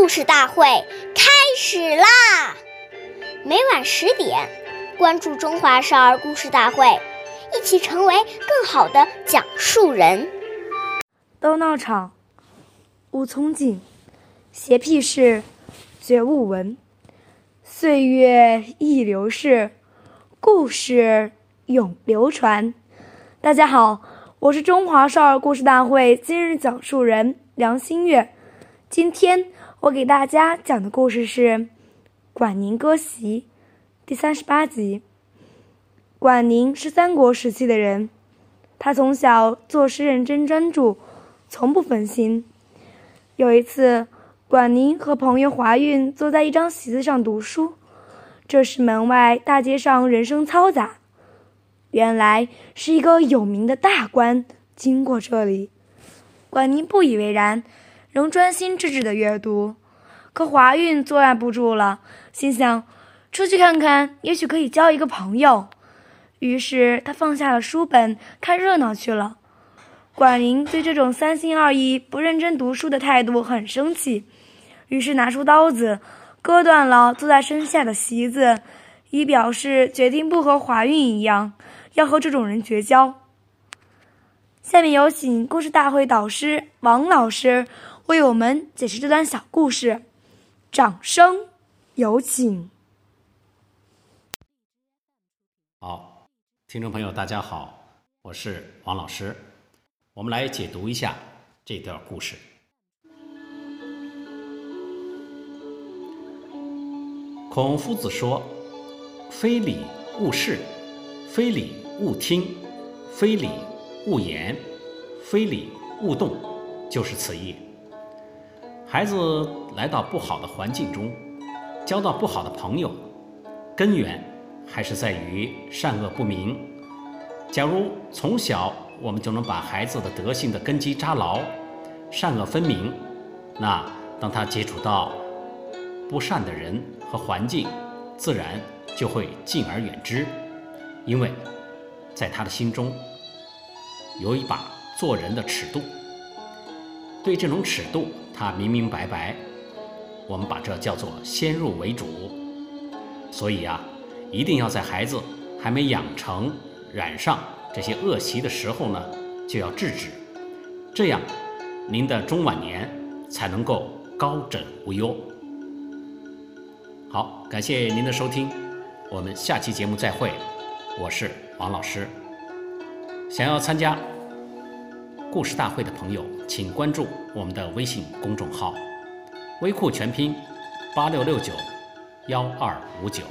故事大会开始啦！每晚十点，关注《中华少儿故事大会》，一起成为更好的讲述人。斗闹场，吴从景，邪僻事，觉悟文。岁月易流逝，故事永流传。大家好，我是中华少儿故事大会今日讲述人梁新月。今天我给大家讲的故事是《管宁割席》第三十八集。管宁是三国时期的人，他从小做事认真专注，从不分心。有一次，管宁和朋友华运坐在一张席子上读书，这时门外大街上人声嘈杂，原来是一个有名的大官经过这里。管宁不以为然。仍专心致志的阅读，可华运坐按不住了，心想出去看看，也许可以交一个朋友。于是他放下了书本，看热闹去了。管宁对这种三心二意、不认真读书的态度很生气，于是拿出刀子，割断了坐在身下的席子，以表示决定不和华运一样，要和这种人绝交。下面有请故事大会导师王老师。为我们解释这段小故事，掌声有请。好，听众朋友，大家好，我是王老师，我们来解读一下这段故事。孔夫子说：“非礼勿视，非礼勿听，非礼勿言，非礼勿动”，就是此意。孩子来到不好的环境中，交到不好的朋友，根源还是在于善恶不明。假如从小我们就能把孩子的德性的根基扎牢，善恶分明，那当他接触到不善的人和环境，自然就会敬而远之，因为在他的心中有一把做人的尺度。对这种尺度，他明明白白。我们把这叫做先入为主。所以啊，一定要在孩子还没养成染上这些恶习的时候呢，就要制止。这样，您的中晚年才能够高枕无忧。好，感谢您的收听，我们下期节目再会。我是王老师。想要参加。故事大会的朋友，请关注我们的微信公众号“微库全拼八六六九幺二五九”。